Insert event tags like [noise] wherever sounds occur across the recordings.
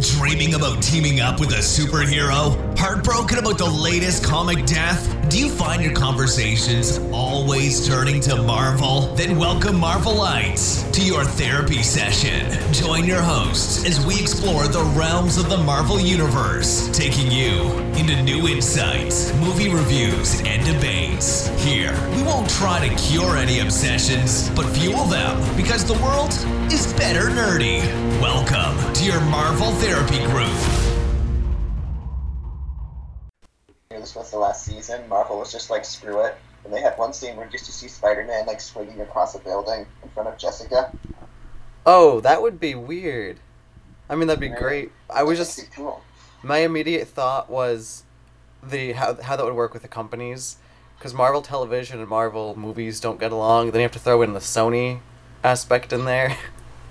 Dreaming about teaming up with a superhero? Heartbroken about the latest comic death? Do you find your conversations always turning to Marvel? Then welcome Marvelites to your therapy session. Join your hosts as we explore the realms of the Marvel Universe, taking you into new insights, movie reviews, and debates. Here, we won't try to cure any obsessions, but fuel them because the world is better nerdy. Welcome to your Marvel Therapy Group. This was the last season. Marvel was just like, screw it. And they had one scene where just you see Spider-Man like swinging across a building in front of Jessica. Oh, that would be weird. I mean, that'd be great. I was That'd just cool. my immediate thought was the how how that would work with the companies, because Marvel Television and Marvel movies don't get along. Then you have to throw in the Sony aspect in there.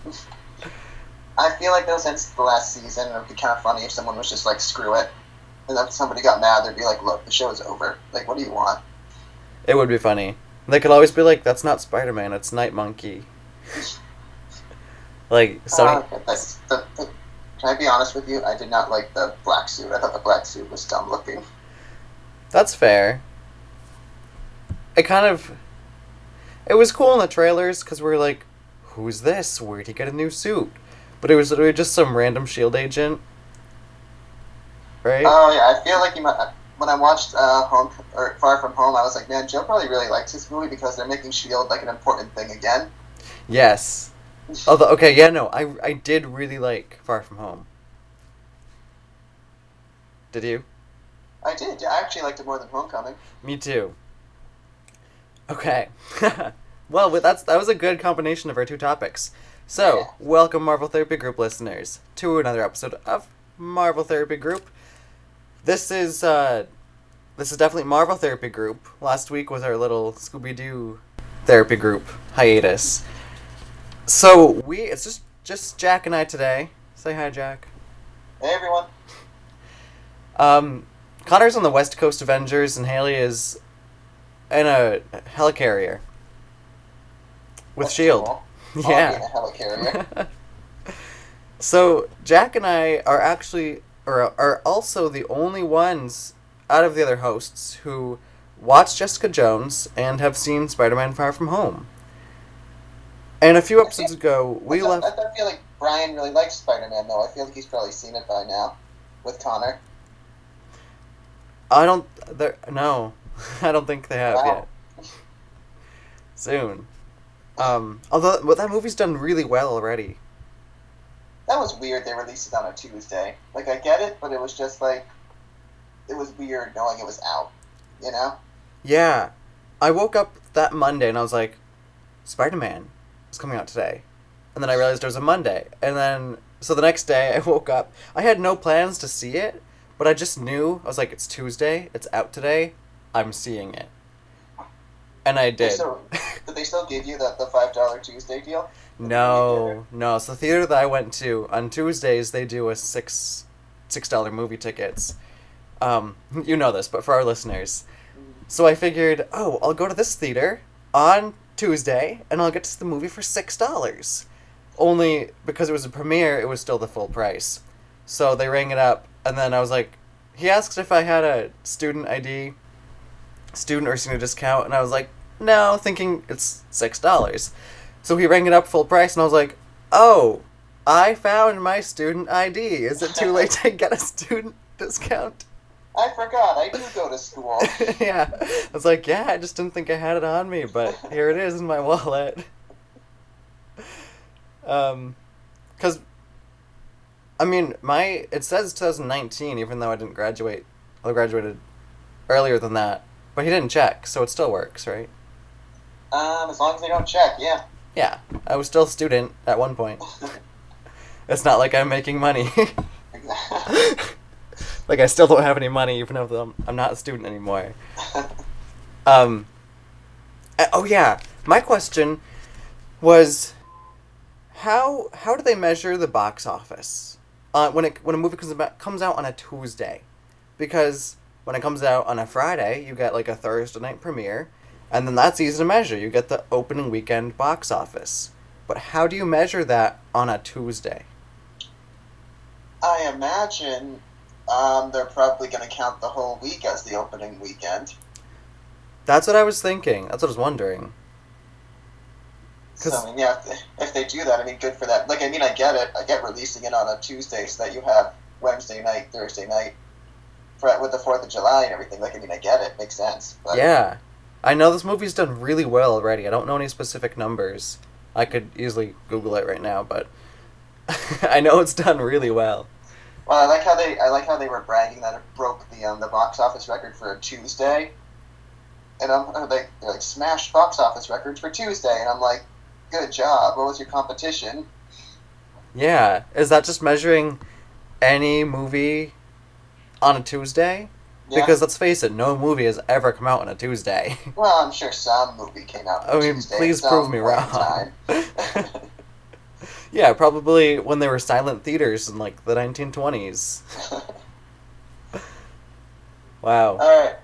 [laughs] I feel like though since the last season, it would be kind of funny if someone was just like, screw it. And then somebody got mad, they'd be like, look, the show is over. Like, what do you want? It would be funny. They could always be like, "That's not Spider Man. It's Night Monkey." [laughs] like Sony. Uh, that's, the, the, can I be honest with you? I did not like the black suit. I thought the black suit was dumb looking. That's fair. It kind of. It was cool in the trailers because we are like, who's this? Where'd he get a new suit? But it was literally just some random shield agent. Right? Oh yeah, I feel like you might. When I watched uh, Home or Far From Home, I was like, man, Joe probably really likes this movie because they're making Shield like an important thing again. yes. Although, okay, yeah, no, I, I did really like Far From Home. Did you? I did. I actually liked it more than Homecoming. Me too. Okay. [laughs] well, that's that was a good combination of our two topics. So, Yeah. welcome Marvel Therapy Group listeners to another episode of Marvel Therapy Group. This is uh this is definitely Marvel Therapy Group. Last week was our little Scooby Doo therapy group hiatus. So, we it's just just Jack and I today. Say hi, Jack. Hey everyone. Um, Connor's on the West Coast Avengers, and Haley is in a helicarrier with That's Shield. cool. [laughs] I'll be in Yeah. a helicarrier. [laughs] so Jack and I are actually, or are also the only ones out of the other hosts who watched Jessica Jones and have seen Spider-Man: Far From Home. And a few episodes ago, we I, left. I, feel like Brian really likes Spider-Man though. I feel like he's probably seen it by now with Connor. I don't. No, [laughs] I don't think they have Wow. yet. Soon. Um, although well, that movie's done really well already. That was weird. They released it on a Tuesday. Like I get it, but it was just like it was weird knowing it was out. You know? Yeah, I woke up that Monday and I was like, Spider Man is coming out today, and then I realized it was a Monday, and then so the next day I [laughs] woke up. I had no plans to see it, but I just knew I was like, it's Tuesday, it's out today, I'm seeing it, and I They did. still, did they still give you the, the five dollar Tuesday deal? No, no. So the theater that I went to on Tuesdays, they do a six six dollar movie tickets. Um, you know this, but for our listeners, so I figured, oh, I'll go to this theater on Tuesday, and I'll get to see the movie for six dollars. Only because it was a premiere, it was still the full price. So they rang it up, and then I was like, he asked if I had a student ID, student or senior discount, and I was like, no, thinking it's six dollars. So he rang it up full price, and I was like, "Oh, I found my student ID. Is it too late to get a student discount?" I forgot. I do go to school. [laughs] yeah, I was like, "Yeah, I just didn't think I had it on me, but here it is in my wallet." Um, because, I mean, my it says 2019, even though I didn't graduate. I graduated earlier than that, but he didn't check, so it still works, right? Um, as long as they don't check, yeah. Yeah, I was still a student at one point. [laughs] It's not like I'm making money. [laughs] like I still don't have any money, even though I'm, I'm not a student anymore. Um. Oh yeah, my question was, how how do they measure the box office uh, when it when a movie comes about comes out on a Tuesday? Because when it comes out on a Friday, you get like a Thursday night premiere, and then that's easy to measure. You get the opening weekend box office. But how do you measure that on a Tuesday? I imagine um, they're probably going to count the whole week as the opening weekend. That's what I was thinking. That's what I was wondering. So I mean, yeah, if they, if they do that, I mean, good for that. Like, I mean, I get it. I get releasing it on a Tuesday so that you have Wednesday night, Thursday night, for, with the Fourth of July and everything. Like, I mean, I get it. Makes sense. But Yeah. I know this movie's done really well already. I don't know any specific numbers. I could easily Google it right now, but [laughs] I know it's done really well. Well, I like how they I like how they were bragging that it broke the um, the box office record for a Tuesday, and I'm like they're like smashed box office records for Tuesday, and I'm like, good job. What was your competition? Yeah. Is that just measuring any movie on a Tuesday? Yeah. Because let's face it, no movie has ever come out on a Tuesday. [laughs] well, I'm sure some movie came out. I mean, Tuesday please prove me wrong. [laughs] yeah, probably when they were silent theaters in like the 1920s. [laughs] Wow. All right.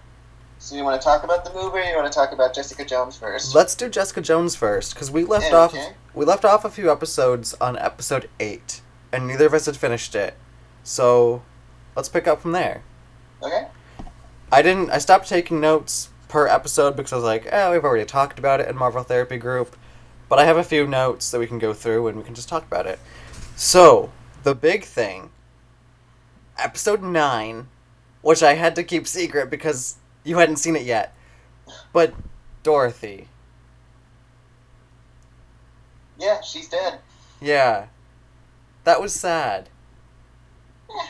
So you want to talk about the movie, or you want to talk about Jessica Jones first? Let's do Jessica Jones first because we left Yeah, off we left off a few episodes on episode 8 and neither of us had finished it. So, let's pick up from there. Okay. I didn't. I stopped taking notes per episode because I was like, oh, we've already talked about it in Marvel Therapy Group. But I have a few notes that we can go through and we can just talk about it. So, the big thing episode 9, which I had to keep secret because you hadn't seen it yet. But, Dorothy. Yeah, she's dead. Yeah. That was sad. Eh.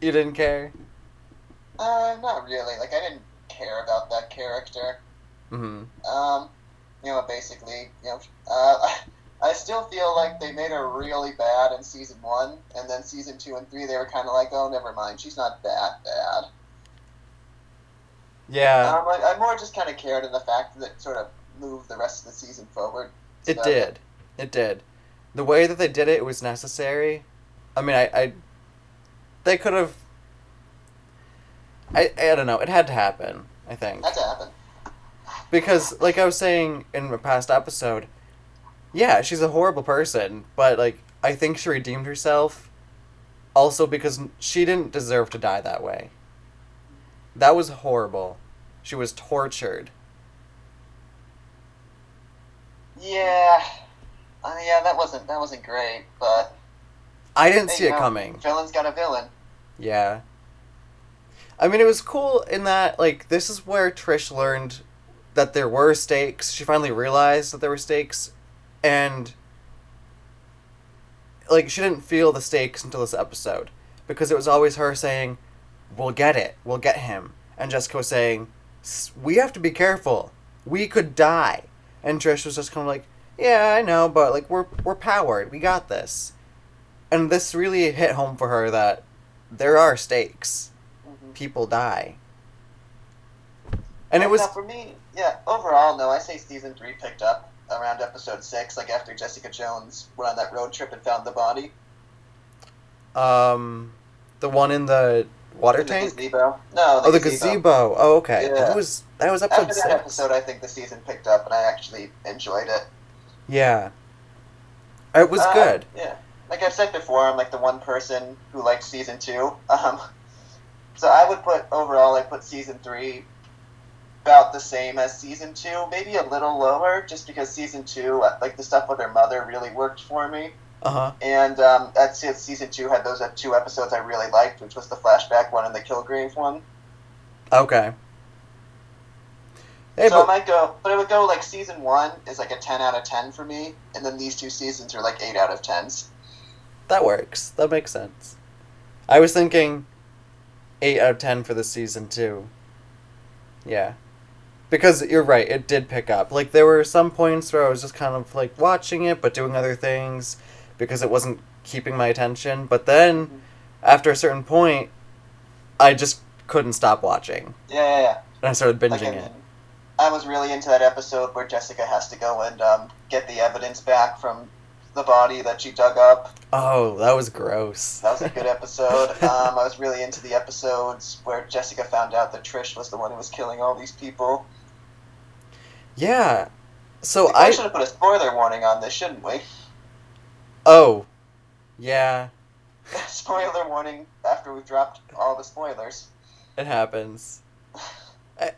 You didn't care? Uh, not really. Like I didn't care about that character. hmm Um, you know, basically, you know, uh, [laughs] I still feel like they made her really bad in season one, and then season two and three, they were kind of like, oh, never mind, she's not that bad. Yeah, Um, I, I more just kind of cared in the fact that it sort of moved the rest of the season forward. it did. It did. The way that they did it, it was necessary. I mean, I, I they could have. I, I don't know. It had to happen. I think Had to happen. because, like I was saying in a past episode, yeah, she's a horrible person, but like I think she redeemed herself. Also, because she didn't deserve to die that way. That was horrible. She was tortured. Yeah, uh, yeah, that wasn't that wasn't great, but I didn't hey, see it know, coming. Villain's got a villain. Yeah. I mean, it was cool in that, like, this is where Trish learned that there were stakes. She finally realized that there were stakes, and, like, she didn't feel the stakes until this episode. Because it was always her saying, We'll get it. We'll get him. And Jessica was saying, "S- We have to be careful. We could die. And Trish was just kind of like, Yeah, I know, but, like, we're, we're powered. We got this. And this really hit home for her that there are stakes. People die. And it was Now, for me, yeah. Overall, no, I say season three picked up around episode six, like after Jessica Jones went on that road trip and found the body um the one in the water in the tank. gazebo. No, oh, the gazebo. Oh, okay. Yeah. That was that was episode After six. that episode, I think the season picked up, and I actually enjoyed it. Yeah. It was Uh, good. Yeah, like I've said before, I'm like the one person who liked season two. Um, so I would put overall, I put season three about the same as season two, maybe a little lower, just because season two, like the stuff with her mother, really worked for me. Uh huh. And um, that's it. Season two had those uh, two episodes I really liked, which was the flashback one and the Kilgrave one. Okay. Hey, so I but might go, but it would go like season one is like a ten out of ten for me, and then these two seasons are like eight out of tens. that works. That makes sense. I was thinking eight out of ten for the season too. Yeah. Because you're right, it did pick up. Like there were some points where I was just kind of like watching it but doing other things because it wasn't keeping my attention. But then after a certain point I just couldn't stop watching. Yeah, yeah, yeah. And I started binging Like, I, it. I was really into that episode where Jessica has to go and um, get the evidence back from the body that she dug up. Oh, that was gross. That was a good episode. [laughs] um, I was really into the episodes where Jessica found out that Trish was the one who was killing all these people. yeah. So I I should have put a spoiler warning on this, shouldn't we? Oh. Yeah. [laughs] Spoiler warning after we've dropped all the spoilers. It happens.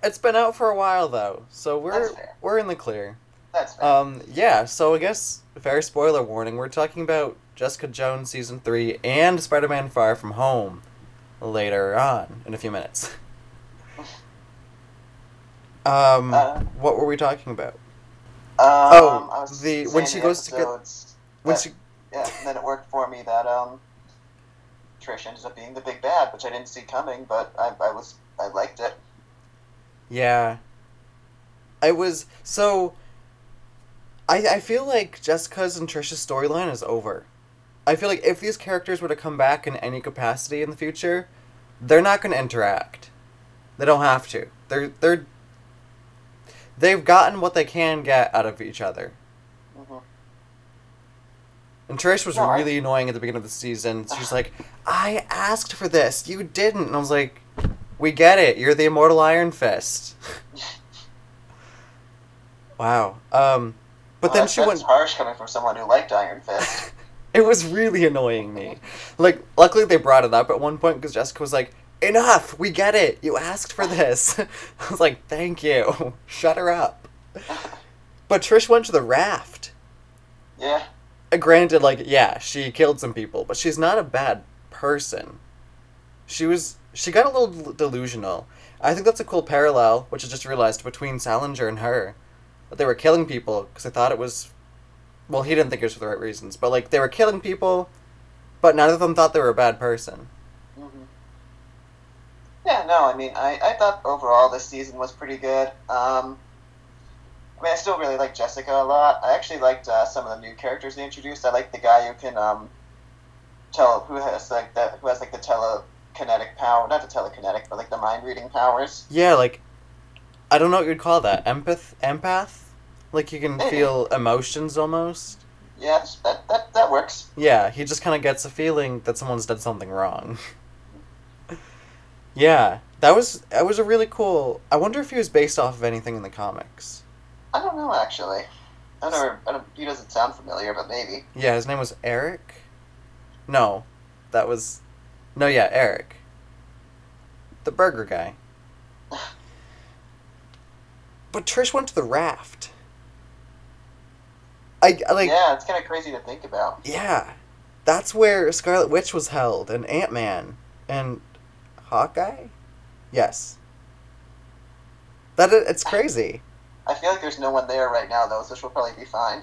It's been out for a while though, so we're we're in the clear. That's fair. Um, yeah. So I guess fair spoiler warning. We're talking about Jessica Jones season three and Spider-Man: Far From Home later on in a few minutes. [laughs] Um, Uh, what were we talking about? Um, oh, the- when she goes to get- When that- she Yeah, and then it worked for me that um, Trish ended up being the big bad, which I didn't see coming, but I, I was I liked it. Yeah. I was so I I feel like Jessica's and Trisha's storyline is over. I feel like if these characters were to come back in any capacity in the future, they're not going to interact. They don't have to. They're they're they've gotten what they can get out of each other. hmm And Trish was I- really annoying at the beginning of the season. She's like, "I asked for this. You didn't." And I was like, "We get it. You're the immortal Iron Fist." [laughs] wow. Um, but then Well, she that's went. harsh coming from someone who liked Iron Fist. [laughs] It was really annoying me. Like, luckily they brought it up at one point because Jessica was like, "Enough. We get it. You asked for this." [laughs] I was like, "Thank you. [laughs] Shut her up." But Trish went to the raft. yeah, Uh, granted, like, yeah, she killed some people, but she's not a bad person. She was. She got a little delusional. I think that's a cool parallel, which I just realized, between Sallinger and her. That they were killing people because they thought it was. Well, he didn't think it was for the right reasons, but, like, they were killing people, but none of them thought they were a bad person. hmm yeah. No, I mean, I, I thought overall this season was pretty good. Um, I mean, I still really like Jessica a lot. I actually liked uh, some of the new characters they introduced. I like the guy who can um, tell who has like that who has like the telekinetic power, not the telekinetic, but like the mind reading powers. Yeah, like, I don't know what you'd call that. Empath? Empath? Like, you can Maybe. feel emotions almost? Yeah, that's- that that that works. Yeah, he just kind of gets a feeling that someone's done something wrong. [laughs] yeah, that was that was a really cool. I wonder if he was based off of anything in the comics. I don't know actually. I never. I don't, he doesn't sound familiar, but maybe. Yeah, his name was Eric. No, that was, no, yeah, Eric. The burger guy. But Trish went to the raft. I I, like yeah, it's kind of crazy to think about. Yeah, that's where Scarlet Witch was held, and Ant Man, and Hawkeye. Yes. That it's crazy. I feel like there's no one there right now though, so she'll probably be fine.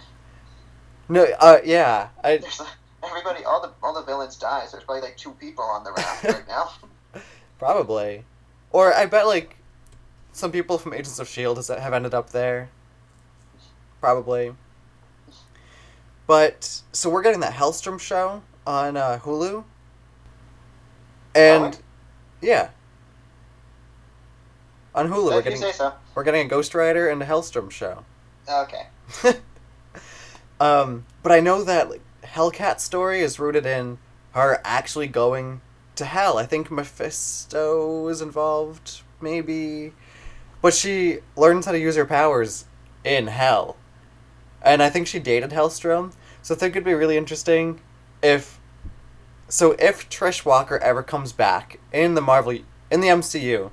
No, uh, yeah, I There's everybody, all the all the villains die, so there's probably like two people on the raft right now. [laughs] probably, or I bet like some people from Agents of Shield have ended up there. Probably. But so we're getting that Helstrom show on uh, Hulu, and Really? yeah, on Hulu we're getting so. we're getting a Ghost Rider and a Helstrom show. Okay. [laughs] um, but I know that like, Hellcat story is rooted in her actually going to hell. I think Mephisto is involved, maybe, but she learns how to use her powers in hell, and I think she dated Hellstrom. So I think it'd be really interesting if, so if Trish Walker ever comes back in the Marvel in the MCU.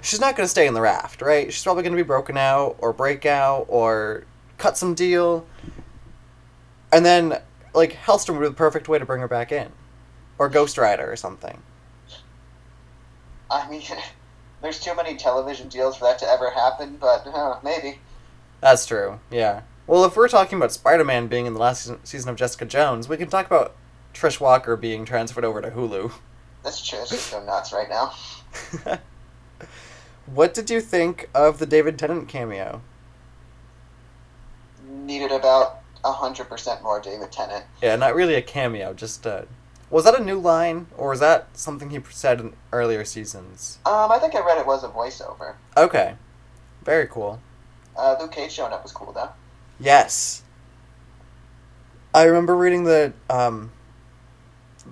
She's not going to stay in the raft, right? She's probably going to be broken out or break out or cut some deal. And then, like, Hellstrom would be the perfect way to bring her back in. Or Ghost Rider or something. I mean, [laughs] there's too many television deals for that to ever happen, but uh, maybe. That's true, yeah. Well, if we're talking about Spider Man being in the last season, of Jessica Jones, we can talk about Trish Walker being transferred over to Hulu. That's true. Just go nuts right now. [laughs] what did you think of the David Tennant cameo? Needed about hundred percent more David Tennant. Yeah, not really a cameo, just uh Was that a new line, or was that something he said in earlier seasons? Um, I think I read it was a voiceover. Okay. Very cool. Uh, Luke Cage showing up was cool though. Yes. I remember reading the um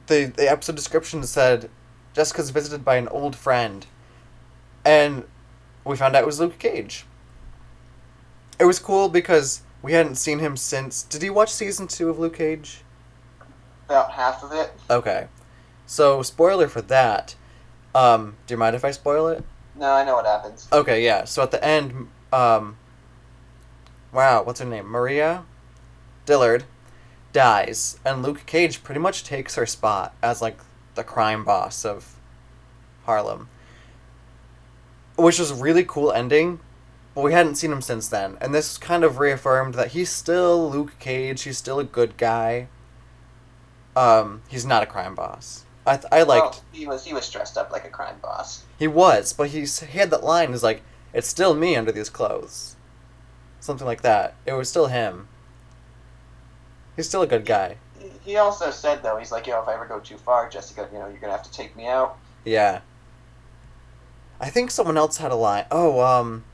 the the episode description said Jessica's visited by an old friend and we found out it was Luke Cage. It was cool because we hadn't seen him since did you watch season two of Luke Cage? About half of it. Okay. So, spoiler for that. Um, do you mind if I spoil it? No, I know what happens. Okay, yeah. So at the end, um, wow, what's her name? Mariah Dillard dies, and Luke Cage pretty much takes her spot as like the crime boss of Harlem, which was a really cool ending. But we hadn't seen him since then, and this kind of reaffirmed that he's still Luke Cage. He's still a good guy. Um, he's not a crime boss. I th- I liked. Well, he was he was dressed up like a crime boss. He was, but he's, he had that line is like, it's still me under these clothes. Something like that. It was still him. He's still a good guy. He also said though, he's like, yo, if I ever go too far, Jessica, you know, you're gonna have to take me out. Yeah. I think someone else had a line. Oh, um,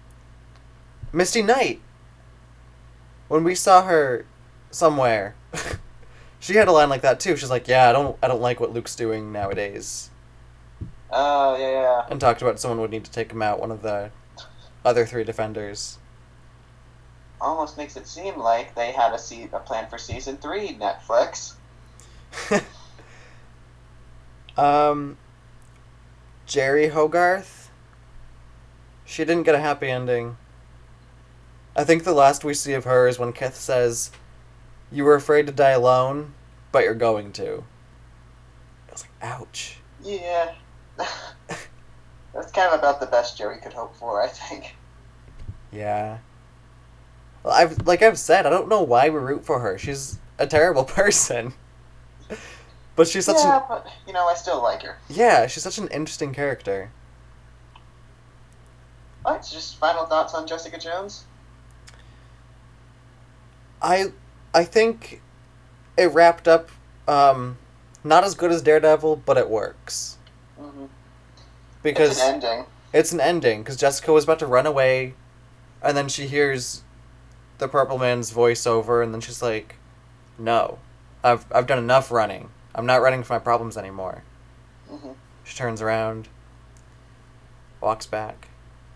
Misty Knight. When we saw her somewhere, [laughs] she had a line like that too. She's like, "Yeah, I don't, I don't like what Luke's doing nowadays," Oh yeah, yeah. and talked about someone would need to take him out. One of the other three defenders. Almost makes it seem like they had a se- a plan for season three. Netflix. [laughs] um, Jeri Hogarth. She didn't get a happy ending. I think the last we see of her is when Kith says, "You were afraid to die alone, but you're going to." I was like, "Ouch." Yeah. [laughs] That's kind of about the best Jeri could hope for, I think. Yeah. Well, I've like I've said, I don't know why we root for her. She's a terrible [laughs] person. But she's such yeah, an but you know, I still like her. yeah, she's such an interesting character. Alright, so just final thoughts on Jessica Jones? I I think it wrapped up um not as good as Daredevil, but it works Mm-hmm. because it's an ending. it's an ending because Jessica was about to run away, and then she hears the Purple Man's voice over, and then she's like, "No, I've I've done enough running. I'm not running from my problems anymore." hmm She turns around, walks back.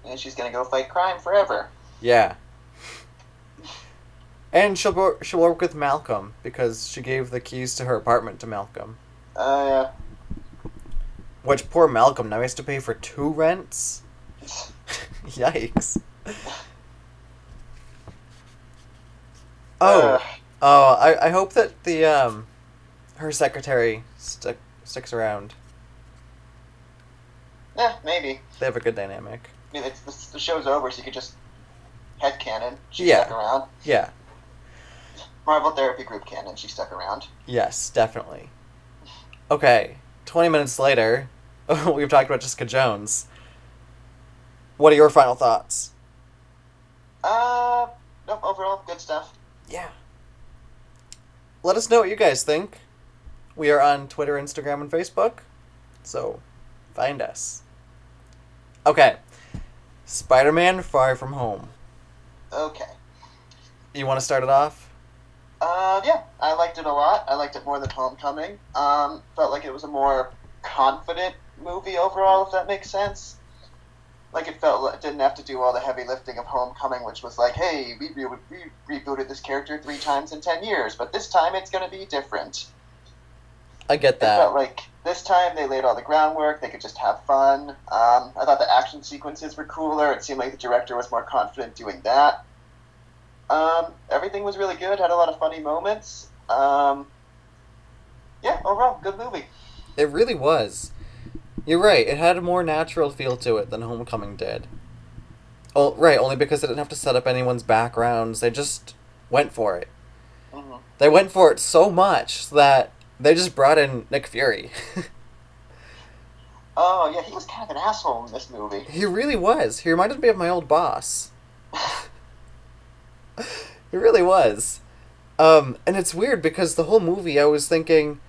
And she's gonna go fight crime forever. Yeah. And she'll go, she'll work with Malcolm because she gave the keys to her apartment to Malcolm. Uh, yeah. Which poor Malcolm now he has to pay for two rents. [laughs] Yikes. Oh, Uh, oh! I, I hope that the um, her secretary stick sticks around. yeah, maybe. They have a good dynamic. I mean, it's, the, the show's over, so you could just headcanon. She Yeah. around. Yeah. Marvel Therapy Group can, and She stuck around. Yes, definitely. Okay, 20 minutes later, [laughs] we've talked about Jessica Jones. What are your final thoughts? Uh, nope. Overall, good stuff. Yeah. Let us know what you guys think. We are on Twitter, Instagram, and Facebook, so find us. Okay. Spider Man Far From Home. Okay. You want to start it off? Uh, yeah, I liked it a lot. I liked it more than Homecoming. Um, felt like it was a more confident movie overall, if that makes sense. Like it felt like it didn't have to do all the heavy lifting of Homecoming, which was like, hey, we, re- we rebooted this character three times in ten years, but this time it's going to be different. I get It felt like this time they laid all the groundwork. They could just have fun. Um, I thought the action sequences were cooler. It seemed like the director was more confident doing that. Um, everything was really good. Had a lot of funny moments. Um, yeah, overall, good movie. It really was. You're right, it had a more natural feel to it than Homecoming did. Oh, right, only because they didn't have to set up anyone's backgrounds. They just went for it. hmm They went for it so much that they just brought in Nick Fury. [laughs] Oh yeah, he was kind of an asshole in this movie. he really was. He reminded me of my old boss. [laughs] he really was. Um, and it's weird because the whole movie I was thinking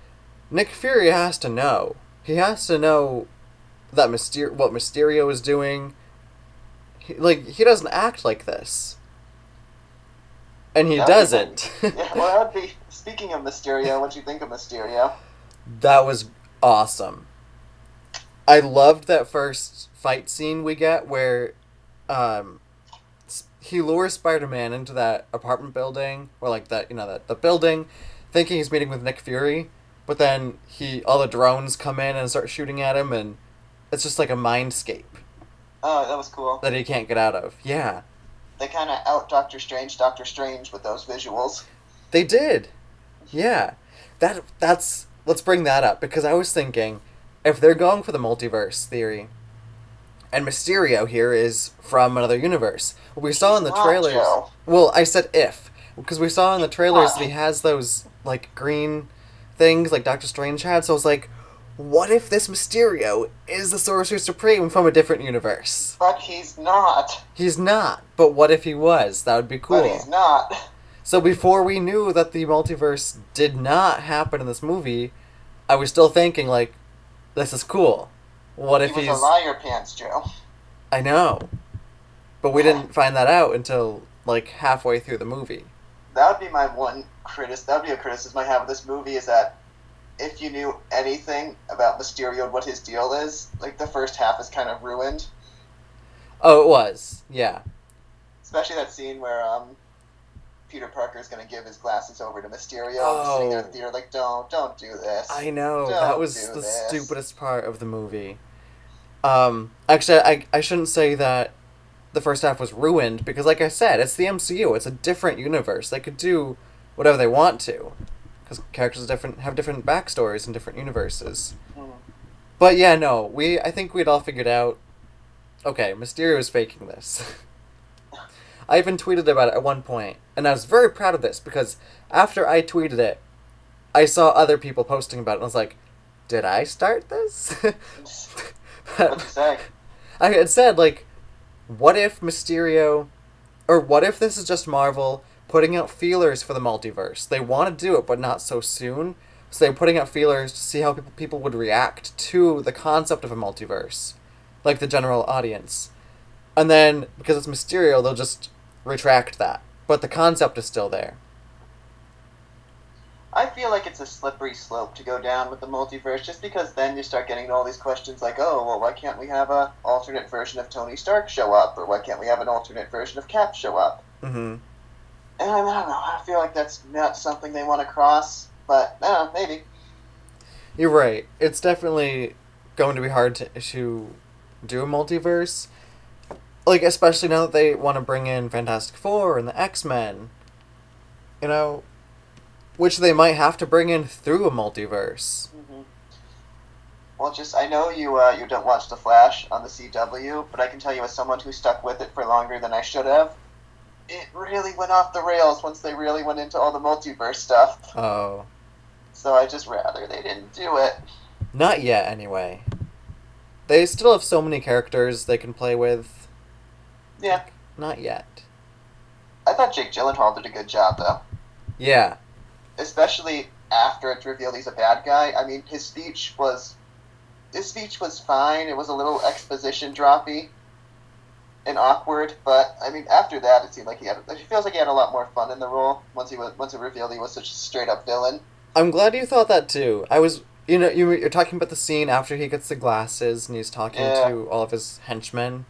Nick Fury has to know. He has to know that Myster- what Mysterio is doing. He, like he doesn't act like this. And he doesn't. [laughs] yeah, well, be. Speaking of Mysterio, what do you think of Mysterio? That was awesome. I loved that first fight scene we get where um he lures Spider-Man into that apartment building or like that, you know, that the building thinking he's meeting with Nick Fury but then he all the drones come in and start shooting at him, and it's just like a mindscape Oh, that was cool. that he can't get out of. Yeah, They kind of out Doctor Strange, Doctor Strange with those visuals. they did. Yeah, that that's let's bring that up because I was thinking if they're going for the multiverse theory, and Mysterio here is from another universe. What we saw in the trailers. Joe. Well, I said if because we saw in the trailers that he has those like green things like Doctor Strange had. So I was like, what if this Mysterio is the Sorcerer Supreme from a different universe? But he's not. He's not, but what if he was? That would be cool. But cool. he's not. So before we knew that the multiverse did not happen in this movie, I was still thinking like, this is cool. What if he was he's? a liar pants, Joe. I know, but we didn't find that out until like halfway through the movie. That would be my one critic. That would be a criticism I have of this movie is that if you knew anything about Mysterio and what his deal is, like the first half is kind of ruined. Oh, it was. Yeah. Especially that scene where um, Peter Parker is going to give his glasses over to Mysterio. and sitting there in Oh. the theater like, don't, don't do this. I know. Don't that was the this. stupidest part of the movie. Um, actually, I, I shouldn't say that the first half was ruined because, like I said, it's the MCU. It's a different universe. They could do whatever they want to because characters are different have different backstories in different universes. Mhm. But yeah, no, we I think we'd all figured out. Okay, Mysterio is faking this. [laughs] I even tweeted about it at one point, and I was very proud of this because after I tweeted it, I saw other people posting about it, and I was like, "Did I start this?" [laughs] What'd you say? [laughs] I had said like, "What if Mysterio, or what if this is just Marvel putting out feelers for the multiverse? They want to do it, but not so soon." So they're putting out feelers to see how people, people would react to the concept of a multiverse, like the general audience. And then, because it's Mysterio, they'll just retract that. But the concept is still there. I feel like it's a slippery slope to go down with the multiverse, just because then you start getting all these questions like, oh, well, why can't we have a alternate version of Tony Stark show up, or why can't we have an alternate version of Cap show up? hmm And I don't know. I feel like that's not something they want to cross, but I don't know, maybe. You're right. It's definitely going to be hard to issue do a multiverse. Like especially now that they want to bring in Fantastic Four and the X Men. You know, which they might have to bring in through a multiverse. hmm Well, just I know you uh, you don't watch The Flash on the CW, but I can tell you as someone who stuck with it for longer than I should have, it really went off the rails once they really went into all the multiverse stuff. Oh, So I just rather they didn't do it. not yet anyway. They still have so many characters they can play with. Yeah, Not yet. I thought Jake Gyllenhaal did a good job though, Yeah. especially after it's revealed he's a bad guy. I mean, his speech was his speech was fine. It was a little exposition droppy and awkward, but I mean, after that, it seemed like he had. It feels like he had a lot more fun in the role once he was once it revealed he was such a straight up villain. I'm glad you thought that too. I was, you know, you, you're talking about the scene after he gets the glasses and he's talking Yeah. to all of his henchmen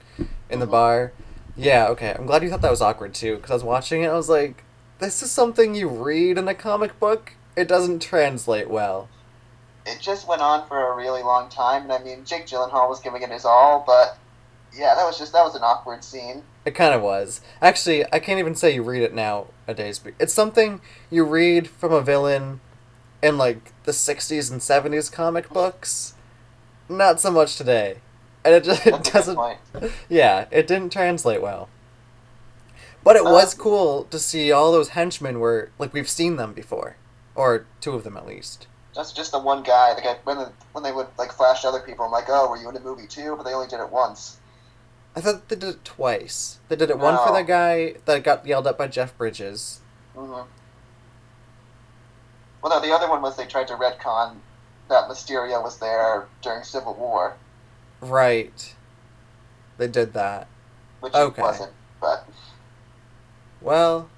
in the Mhm. bar. Yeah, okay. I'm glad you thought that was awkward too, because I was watching it. I was like, this is something you read in a comic book. It doesn't translate well. It just went on for a really long time, and I mean, Jake Gyllenhaal was giving it his all, but yeah, that was just that was an awkward scene. It kind of was. Actually, I can't even say you read it nowadays. It's something you read from a villain in like the 60s and 70s comic books. Not so much today. And it just it That's a good doesn't yeah, it didn't translate well. But it was Um, cool to see all those henchmen were like we've seen them before, or two of them at least. That's just the one guy. Like I, when the, when they would like flash to other people, I'm like, oh, were you in a movie too? But they only did it once. I thought they did it twice. They did it one for No. the guy that got yelled at by Jeff Bridges. hmm Well, no, the other one was they tried to retcon that Mysterio was there during Civil War, Right. They did that. which Okay. wasn't. But Well,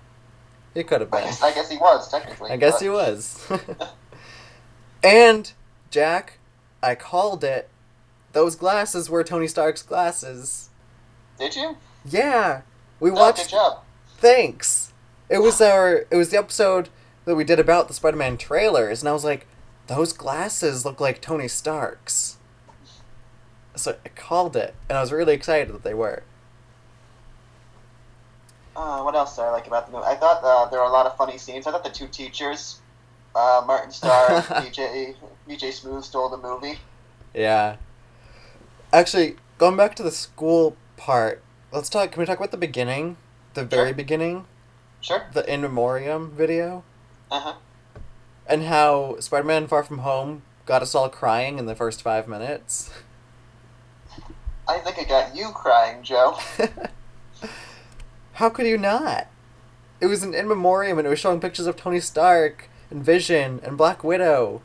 it could have I been. guess, I guess he was technically. I guess but- he was. [laughs] [laughs] and Jack, I called it. Those glasses were Tony Stark's glasses. Did you? Yeah, we Oh, watched. good job. Thanks. It was our. It was the episode that we did about the Spider-Man trailers, and I was like, those glasses look like Tony Stark's. So I called it, and I was really excited that they were. Uh, what else did I like about the movie? I thought uh, there were a lot of funny scenes. I thought the two teachers, uh, Martin Starr and [laughs] BJ, BJ Smoove, stole the movie. Yeah. Actually, going back to the school part, let's talk. Can we talk about the beginning, the very Sure. beginning, Sure. the in memoriam video, Uh huh. and how Spider-Man: Far From Home got us all crying in the first five minutes. [laughs] I think it got you crying, Joe. [laughs] How could you not? It was an in memoriam, and it was showing pictures of Tony Stark and Vision and Black Widow.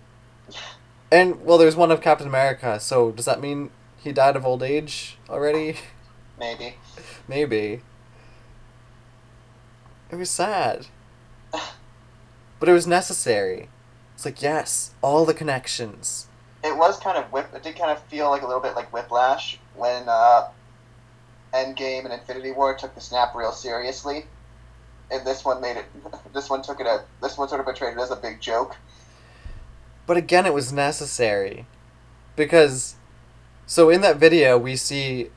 And well, there's one of Captain America. So does that mean he died of old age already? Maybe. Maybe. It was sad. [sighs] But it was necessary. It's like, yes, all the connections. It was kind of whip. It did kind of feel like a little bit like Whiplash when uh, Endgame and Infinity War took the snap real seriously, and this one made it. [laughs] This one took it. A, this one sort of portrayed it as a big joke. But again, it was necessary. Because, so in that video, we see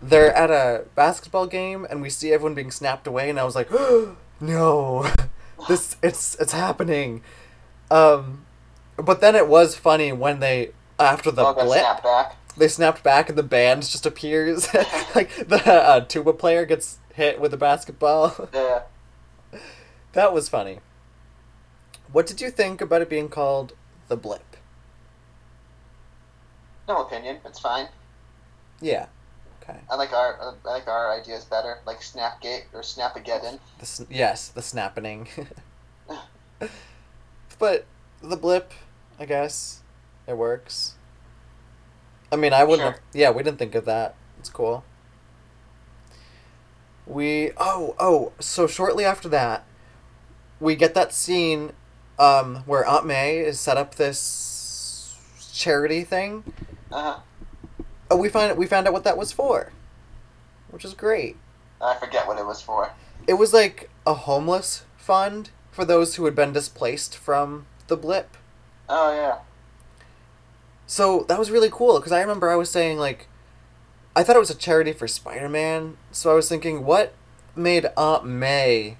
they're at a basketball game and we see everyone being snapped away, and I was like, [gasps] no, [laughs] this, it's, it's happening. Um, but then it was funny when they, after the blip, snapped back. They snapped back and the band just appears. [laughs] like the uh, tuba player gets hit with a basketball. [laughs] Yeah. that was funny. What did you think about it being called the blip? No opinion. It's fine. Yeah. Okay. I like our. I like our ideas better. Like Snapgate or Snapageddon. The yes, the snapping. [laughs] but the blip, I guess, it works. I mean, I wouldn't. Sure. Have, yeah, we didn't think of that. It's cool. We oh oh so shortly after that, we get that scene, um, where Aunt May is set up this charity thing. Uh huh. Oh, we find we found out what that was for, which is great. I forget what it was for. It was like a homeless fund for those who had been displaced from the blip. Oh yeah. So that was really cool because I remember I was saying like, I thought it was a charity for Spider Man. So I was thinking, what made Aunt May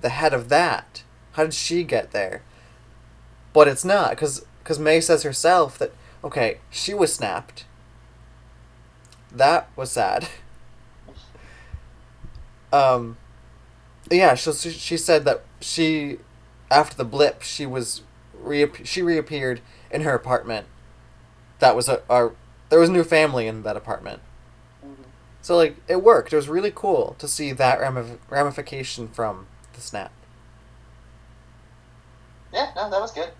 the head of that? How did she get there? But it's not because because May says herself that okay, she was snapped. That was sad. [laughs] um, yeah. She, she said that she, after the blip, she was reap- she reappeared in her apartment. That was a our there was a new family in that apartment. Mhm. So like it worked. It was really cool to see that ramif- ramification from the snap. Yeah. No, that was good. [laughs]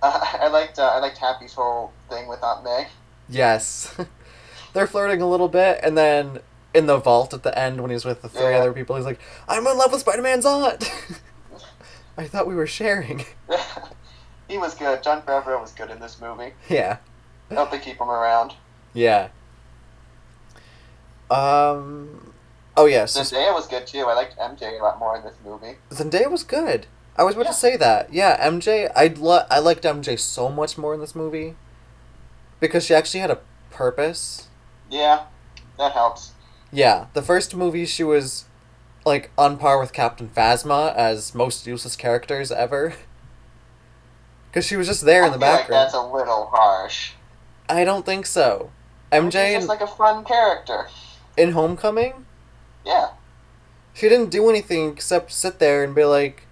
Uh, I liked. Uh, I liked Happy's whole thing with Aunt May. Yes. [laughs] They're flirting a little bit and then in the vault at the end when he's with the three Yeah. other people he's like, "I'm in love with Spider-Man's aunt." [laughs] I thought we were sharing. he was good. Jon Favreau was good in this movie. yeah. I hope they keep him around. Yeah. Um Oh yeah, so Zendaya was good too. I liked MJ a lot more in this movie. Zendaya was good. I was about Yeah. to say that. Yeah, MJ. I lo- I liked MJ so much more in this movie because she actually had a purpose. Yeah, that helps. Yeah, the first movie she was like on par with Captain Phasma as most useless characters ever. [laughs] Because she was just there in the feel like background. that's a little harsh. I don't think so. MJ just in, like a fun character. in Homecoming, Yeah. she didn't do anything except sit there and be like,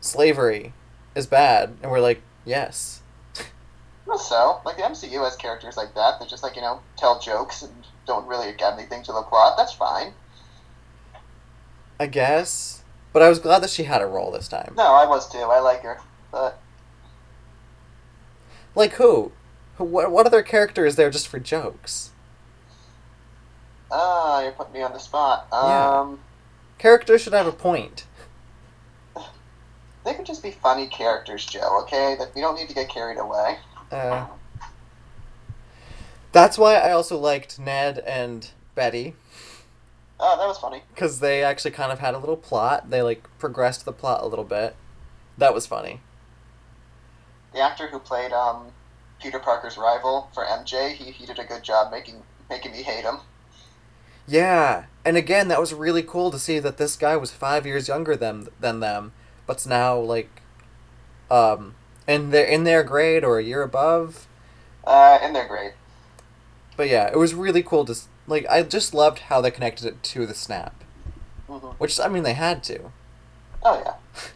slavery is bad. And we're like, yes. Well, so like the MCU has characters like that that just like you know tell jokes and don't really add anything to the plot. That's fine. I guess. But I was glad that she had a role this time. No, I was too. I like her, but Like who? What, what other character is there just for jokes? ah, you're putting me on the spot. Yeah. Um, Characters should have a point. they could just be funny characters, Joe. Okay, that we don't need to get carried away. Uh, that's why I also liked Ned and Betty Oh, that was funny. because they actually kind of had a little plot. They like progressed the plot a little bit. That was funny. the actor who played um, Peter Parker's rival for MJ, he, he did a good job making making me hate him. Yeah, and again, that was really cool to see that this guy was five years younger than than them, but's now like, um, in their in their grade or a year above. Uh, and they're great. But yeah, it was really cool to like. I just loved how they connected it to the snap, hmm which I mean they had to. Oh yeah. [laughs]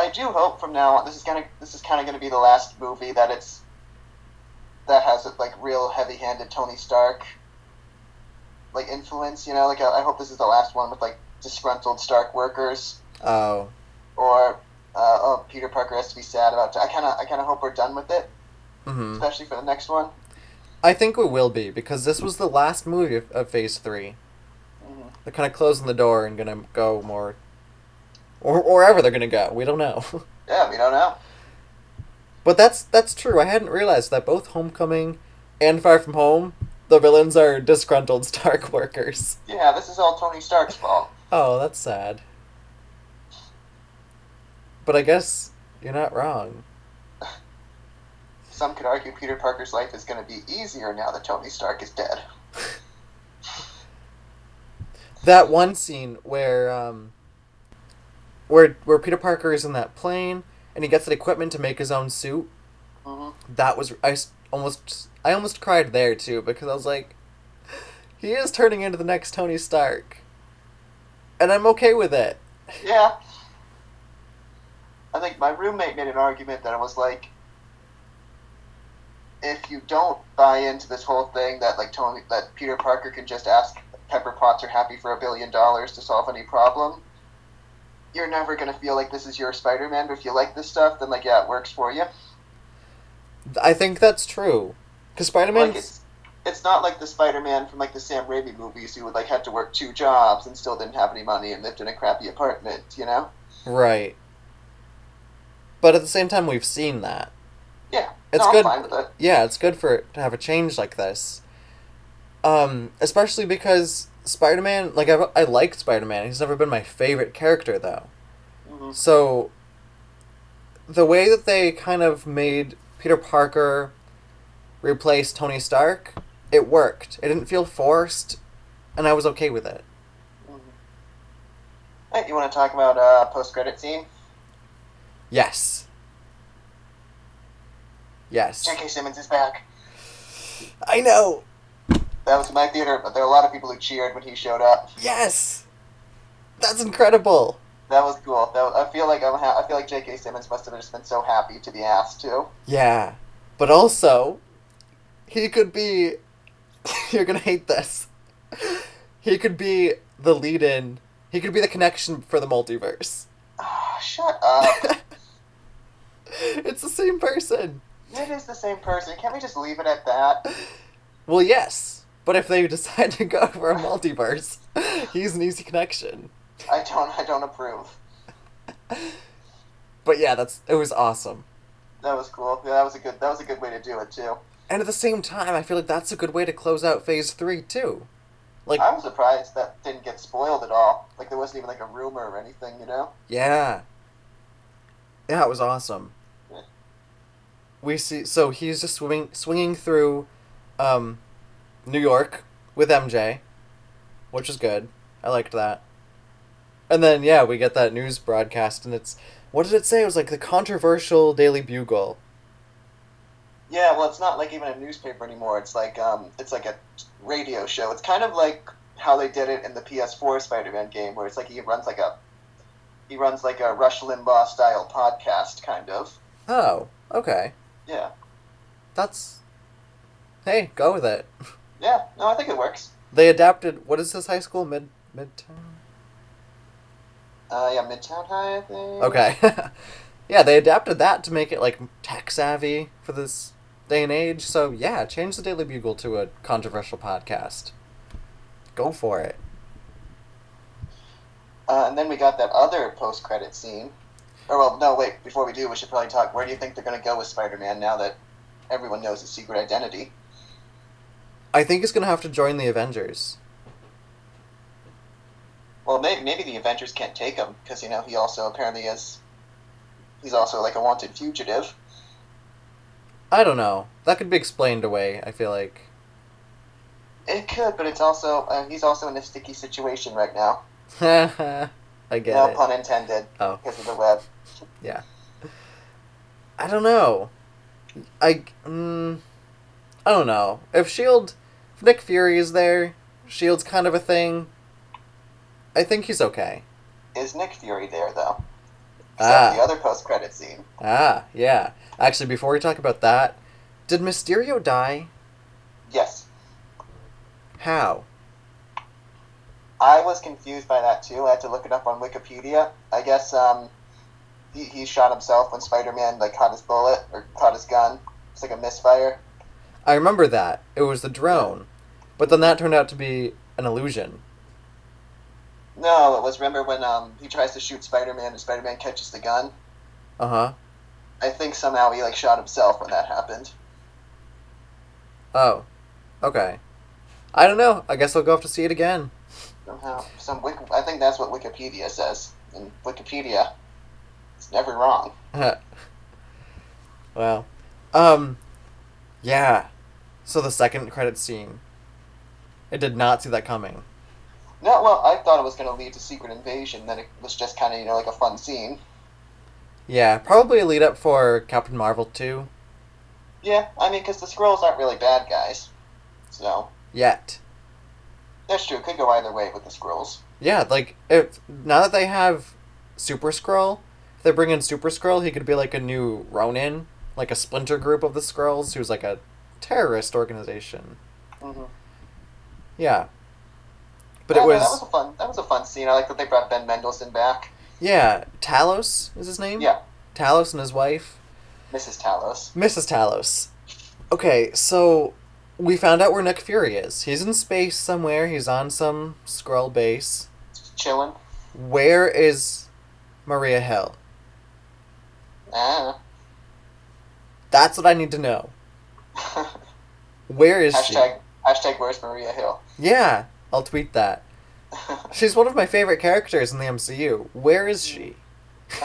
I do hope from now on this is gonna this is kind of gonna be the last movie that it's that has like real heavy-handed Tony Stark like influence. You know, like I, I hope this is the last one with like disgruntled Stark workers Oh, or uh, oh Peter Parker has to be sad about. I kind of I kind of hope we're done with it, hmm especially for the next one. I think we will be because this was the last movie of, of Phase Three. hmm They're kind of closing the door and gonna go more, or wherever they're gonna go. We don't know. [laughs] Yeah, we don't know. But that's that's true. I hadn't realized that both Homecoming and Far From Home, the villains are disgruntled [laughs] Stark workers. Yeah, this is all Tony Stark's fault. Oh, that's sad. But I guess you're not wrong. Some could argue Peter Parker's life is going to be easier now that Tony Stark is dead. [laughs] That one scene where um where where Peter Parker is in that plane and he gets the equipment to make his own suit. hmm That was I almost I almost cried there too because I was like he is turning into the next Tony Stark. And I'm okay with it. Yeah. [laughs] I think my roommate made an argument that I was like, if you don't buy into this whole thing that like Tony that Peter Parker can just ask Pepper Potts or Happy for a billion dollars to solve any problem, you're never gonna feel like this is your Spider-Man. But if you like this stuff, then like yeah, it works for you. I think that's true. Cuz Spider-Man Like it's it's not like the Spider-Man from like the Sam Raimi movies who would like had to work two jobs and still didn't have any money and lived in a crappy apartment. You know? right. But at the same time we've seen that. Yeah. It's no, good. I'm fine with it. yeah, it's good for it to have a change like this. Um, especially because Spider-Man, like I, I like Spider-Man. He's never been my favorite character though. hmm So the way that they kind of made Peter Parker replace Tony Stark, it worked. It didn't feel forced, and I was okay with it. Hey, you want to talk about uh, post-credit scene? Yes. Yes. J.K. Simmons is back. I know. That was my theater, but there were a lot of people who cheered when he showed up. Yes. That's incredible. That was cool. That was, I feel like I'm ha- I feel like J.K. Simmons must have just been so happy to be asked to. Yeah. But also, he could be. [laughs] You're gonna hate this. He could be the lead in. He could be the connection for the multiverse. Ah, shut up. [laughs] it's the same person. it is the same person. Can't we just leave it at that? Well, yes. But if they [laughs] decide to go for a multiverse, [laughs] he's an easy connection. I don't. I don't approve. But yeah, that's it was awesome. That was cool. Yeah, that was a good. That was a good way to do it too. And at the same time, I feel like that's a good way to close out Phase Three too. Like, I was surprised that didn't get spoiled at all. Like there wasn't even like a rumor or anything. You know. yeah, yeah, it was awesome. Yeah. We see, so he's just swinging swinging through, um, New York with MJ, which is good. I liked that. And then yeah, we get that news broadcast, and it's what did it say? It was like the controversial Daily Bugle. Yeah, well, it's not like even a newspaper anymore. It's like um, it's like a radio show. It's kind of like how they did it in the PS4 Spider-Man game, where it's like he runs like a he runs like a Rush Limbaugh style podcast, kind of. Oh, okay. Yeah, That's. Hey, go with it. [laughs] yeah. No, I think it works. They adapted. What is this high school? Mid Midtown. Uh, yeah, Midtown High, I think. Okay. [laughs] yeah, they adapted that to make it like tech savvy for this day and age. So yeah, change the Daily Bugle to a controversial podcast. Go for it. Uh, and then we got that other post-credit scene. Or well, no, wait. Before we do, we should probably talk. Where do you think they're going to go with Spider-Man now that everyone knows his secret identity? I think he's gonna have to join the Avengers. Well, maybe, maybe the Avengers can't take him because you know he also apparently is. He's also like a wanted fugitive. I don't know. That could be explained away. I feel like. It could, but it's also uh, he's also in a sticky situation right now. [laughs] I get no it. pun intended. Oh. Because of the web. Yeah. I don't know. I mm, I don't know if Shield, Nick Fury is there, Shield's kind of a thing. I think he's okay. Is Nick Fury there though? Ah. The other post credit scene. Ah, yeah. Actually, before we talk about that, did Mysterio die? Yes. How? I was confused by that too. I had to look it up on Wikipedia. I guess um, he, he shot himself when Spider Man like caught his bullet or caught his gun. It's like a misfire. I remember that it was the drone, but then that turned out to be an illusion. No, it was remember when um, he tries to shoot Spider Man and Spider Man catches the gun. Uh huh. I think somehow he like shot himself when that happened. Oh, okay. I don't know. I guess I'll go have to see it again. Somehow, some I think that's what Wikipedia says. And Wikipedia, it's never wrong. [laughs] well, um, yeah. So the second credit scene. I did not see that coming. No, well, I thought it was going to lead to Secret Invasion. Then it was just kind of you know like a fun scene. Yeah, probably a lead up for Captain Marvel 2. Yeah, I mean, because the Skrulls aren't really bad guys, so Yet. that's true. It could go either way with the Skrulls. Yeah, like, if now that they have Super Skrull, if they bring in Super Skrull, he could be like a new Ronan, like a splinter group of the Skrulls, who's like a terrorist organization. Mm-hmm. Yeah. But it was, that was a fun. That was a fun scene. I like that they brought Ben Mendelsohn back. yeah, Talos is his name. Yeah, Talos and his wife, Mrs. Talos. Mrs. Talos. Okay, so we found out where Nick Fury is. He's in space somewhere. He's on some Skrull base. Just chilling. Where is Maria Hill? Ah. That's what I need to know. [laughs] Where is she? Hashtag Where's Maria Hill? Yeah, I'll tweet that. [laughs] She's one of my favorite characters in the MCU. Where is she? [laughs]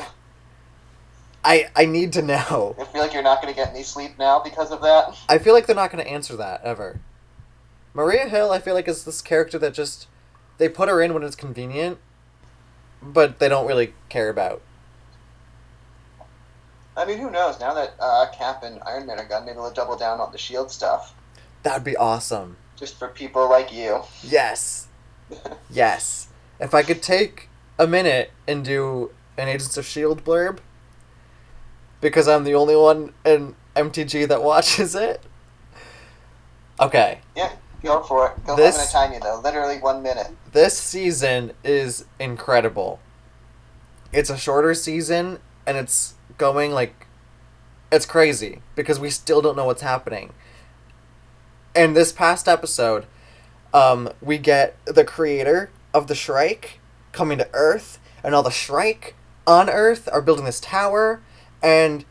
I I need to know. I feel like you're not going to get any sleep now because of that. I feel like they're not going to answer that ever. Maria Hill, I feel like is this character that just they put her in when it's convenient, but they don't really care about. I mean, who knows? Now that uh, Cap and Iron Man are gone, maybe they'll double down on the Shield stuff, That'd be awesome. just for people like you. Yes. [laughs] Yes. If I could take a minute and do an Agents of S.H.I.E.L.D. Blurb, because I'm the only one in MTG that watches it. Okay. Yeah, go for it. Go. This- I'm going to time you though. Literally one minute. This season is incredible. It's a shorter season, and it's going like. It's crazy, because we still don't know what's happening. In this past episode, um, we get the creator of the Shrike coming to Earth, and all the Shrike on Earth are building this tower, and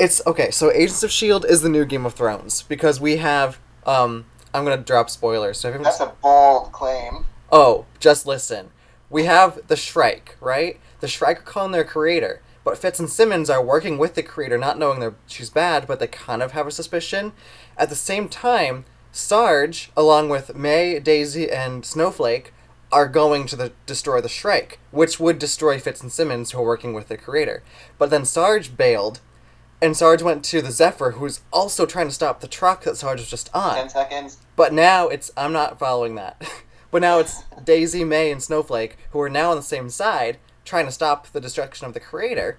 it's okay. So Agents of Shield is the new Game of Thrones because we have. Um, I'm gonna drop spoilers. So if That's a bold claim. Oh, just listen. We have the Shrike, right? The Shrike are calling their creator, but Fitz and Simmons are working with the creator, not knowing that she's bad, but they kind of have a suspicion. At the same time, Sarge, along with May, Daisy, and Snowflake, are going to the, destroy the Shrike, which would destroy Fitz and Simmons, who are working with the creator. But then Sarge bailed, and Sarge went to the Zephyr, who's also trying to stop the truck that Sarge was just on. Ten seconds. But now it's I'm not following that. [laughs] but now it's [laughs] Daisy, May, and Snowflake who are now on the same side, trying to stop the destruction of the creator.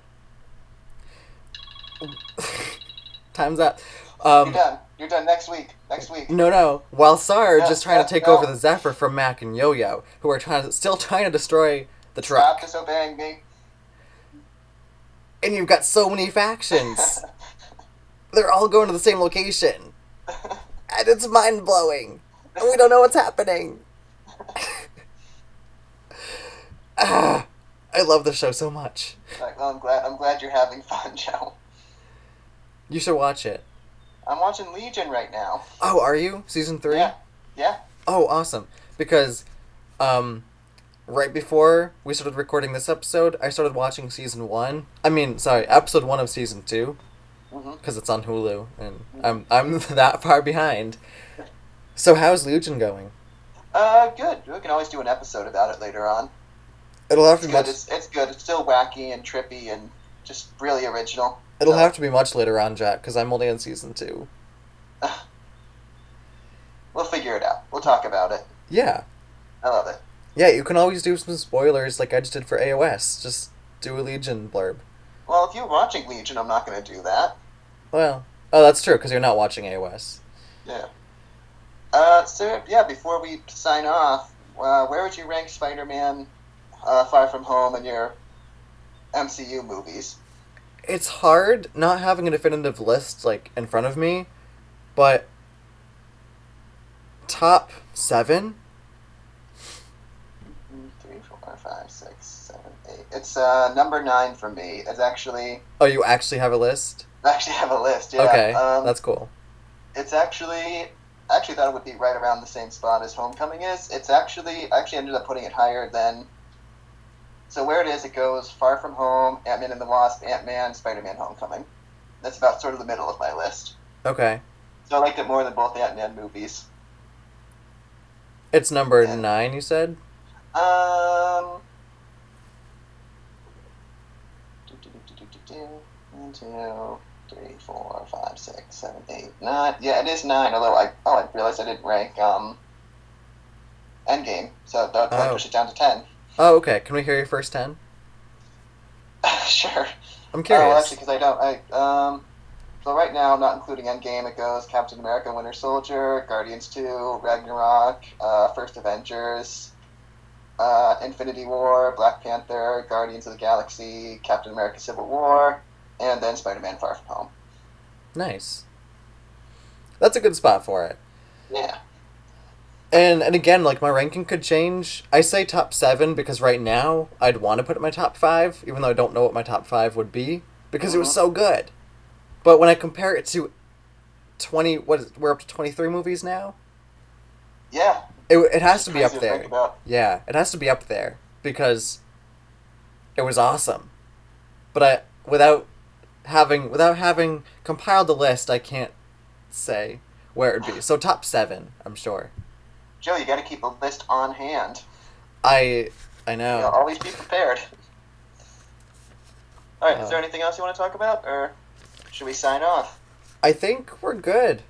[laughs] Time's up. You're Um, done. You're done next week. Next week. no, no. While Sarge No, is trying no, to take no. over the Zephyr from Mac and Yo-Yo, who are trying to, still trying to destroy the truck. Stop disobeying me. And you've got so many factions. [laughs] They're all going to the same location. And it's mind blowing. And we don't know what's happening. ah, [sighs] I love the show so much. like, well, I'm glad. I'm glad you're having fun, [laughs] Joe. You should watch it. I'm watching Legion right now. Oh, are you? Season three? Yeah. Yeah. Oh, awesome. Because um right before we started recording this episode, I started watching season one. I mean, sorry, episode one of season two. Because it's on Hulu, and I'm I'm [laughs] that far behind. So how's Legion going? Uh, good. We can always do an episode about it later on. It'll have to be good. much. It's, it's good. It's still wacky and trippy and just really original. It'll have to be much later on, Jack, because I'm only in season two. We'll figure it out. We'll talk about it. Yeah, I love it. yeah. You can always do some spoilers, like I just did for AOS. Just do a Legion blurb. Well, if you're watching Legion, I'm not going to do that. Well, oh, that's true, because you're not watching AOS. Yeah. Uh, so yeah, before we sign off, uh, where would you rank Spider-Man uh, Far From Home in your MCU movies? It's hard not having a definitive list like in front of me, but top seven. Three, four, five, six, seven, eight. It's uh, number nine for me. It's actually Oh, you actually have a list? I actually have a list. Yeah. okay, Um, that's cool. it's actually I actually thought it would be right around the same spot as Homecoming is. It's actually I actually ended up putting it higher than. So where it is, it goes Far From Home, Ant Man and the Wasp, Ant Man, Spider Man, Homecoming. That's about sort of the middle of my list. Okay, So I liked it more than both Ant Man movies. it's number Yeah. nine. You said. Um. One, two, three, four, five, six, seven, eight, nine. Yeah, it is nine. Although I oh I realized I didn't rank um. Endgame, so that would Oh. push it down to ten. Oh, okay. Can we hear your first ten? [laughs] sure. I'm curious. Oh, actually, because I don't. I um. So right now, not including Endgame, it goes Captain America: Winter Soldier, Guardians Two, Ragnarok, uh, First Avengers, uh, Infinity War, Black Panther, Guardians of the Galaxy, Captain America: Civil War, and then Spider-Man: Far From Home. nice. That's a good spot for it. Yeah. And and again, like my ranking could change. I say top seven because right now I'd want to put it in my top five, even though I don't know what my top five would be because it was Mhm. so good. But when I compare it to twenty, what is we're up to twenty three movies now. Yeah. It it has to be up think there. Yeah, it has to be up there because it was awesome. But I without having without having compiled the list, I can't say where it'd be. So top seven, I'm sure. Joe, you got to keep a list on hand. I I You know. know, always be prepared. All right. Uh, is there anything else you want to talk about, or should we sign off? I think we're good.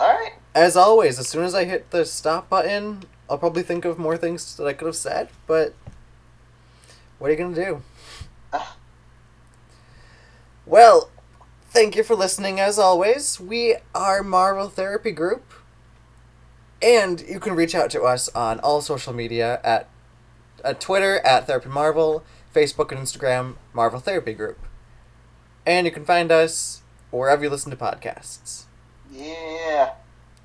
All right. As always, as soon as I hit the stop button, I'll probably think of more things that I could have said, but what are you to do? [sighs] Well, thank you for listening as always. We are Marvel Therapy Group, and you can reach out to us on all social media at, at Twitter at Therapy Marvel, Facebook and Instagram Marvel Therapy Group. And you can find us wherever you listen to podcasts. Yeah.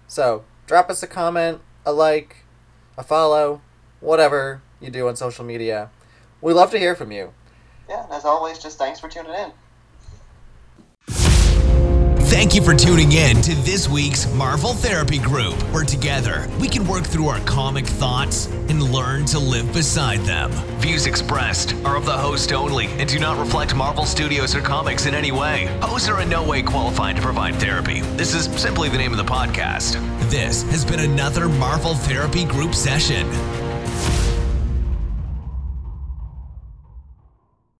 So, drop us a comment, a like, a follow, whatever you do on social media. We love to hear from you. Yeah. And as always, just thanks for tuning in. Thank you for tuning in to this week's Marvel Therapy Group, where together we can work through our comic thoughts and learn to live beside them. Views expressed are of the host only and do not reflect Marvel Studios or comics in any way. Hosts are in no way qualified to provide therapy. This is simply the name of the podcast. This has been another Marvel Therapy Group session.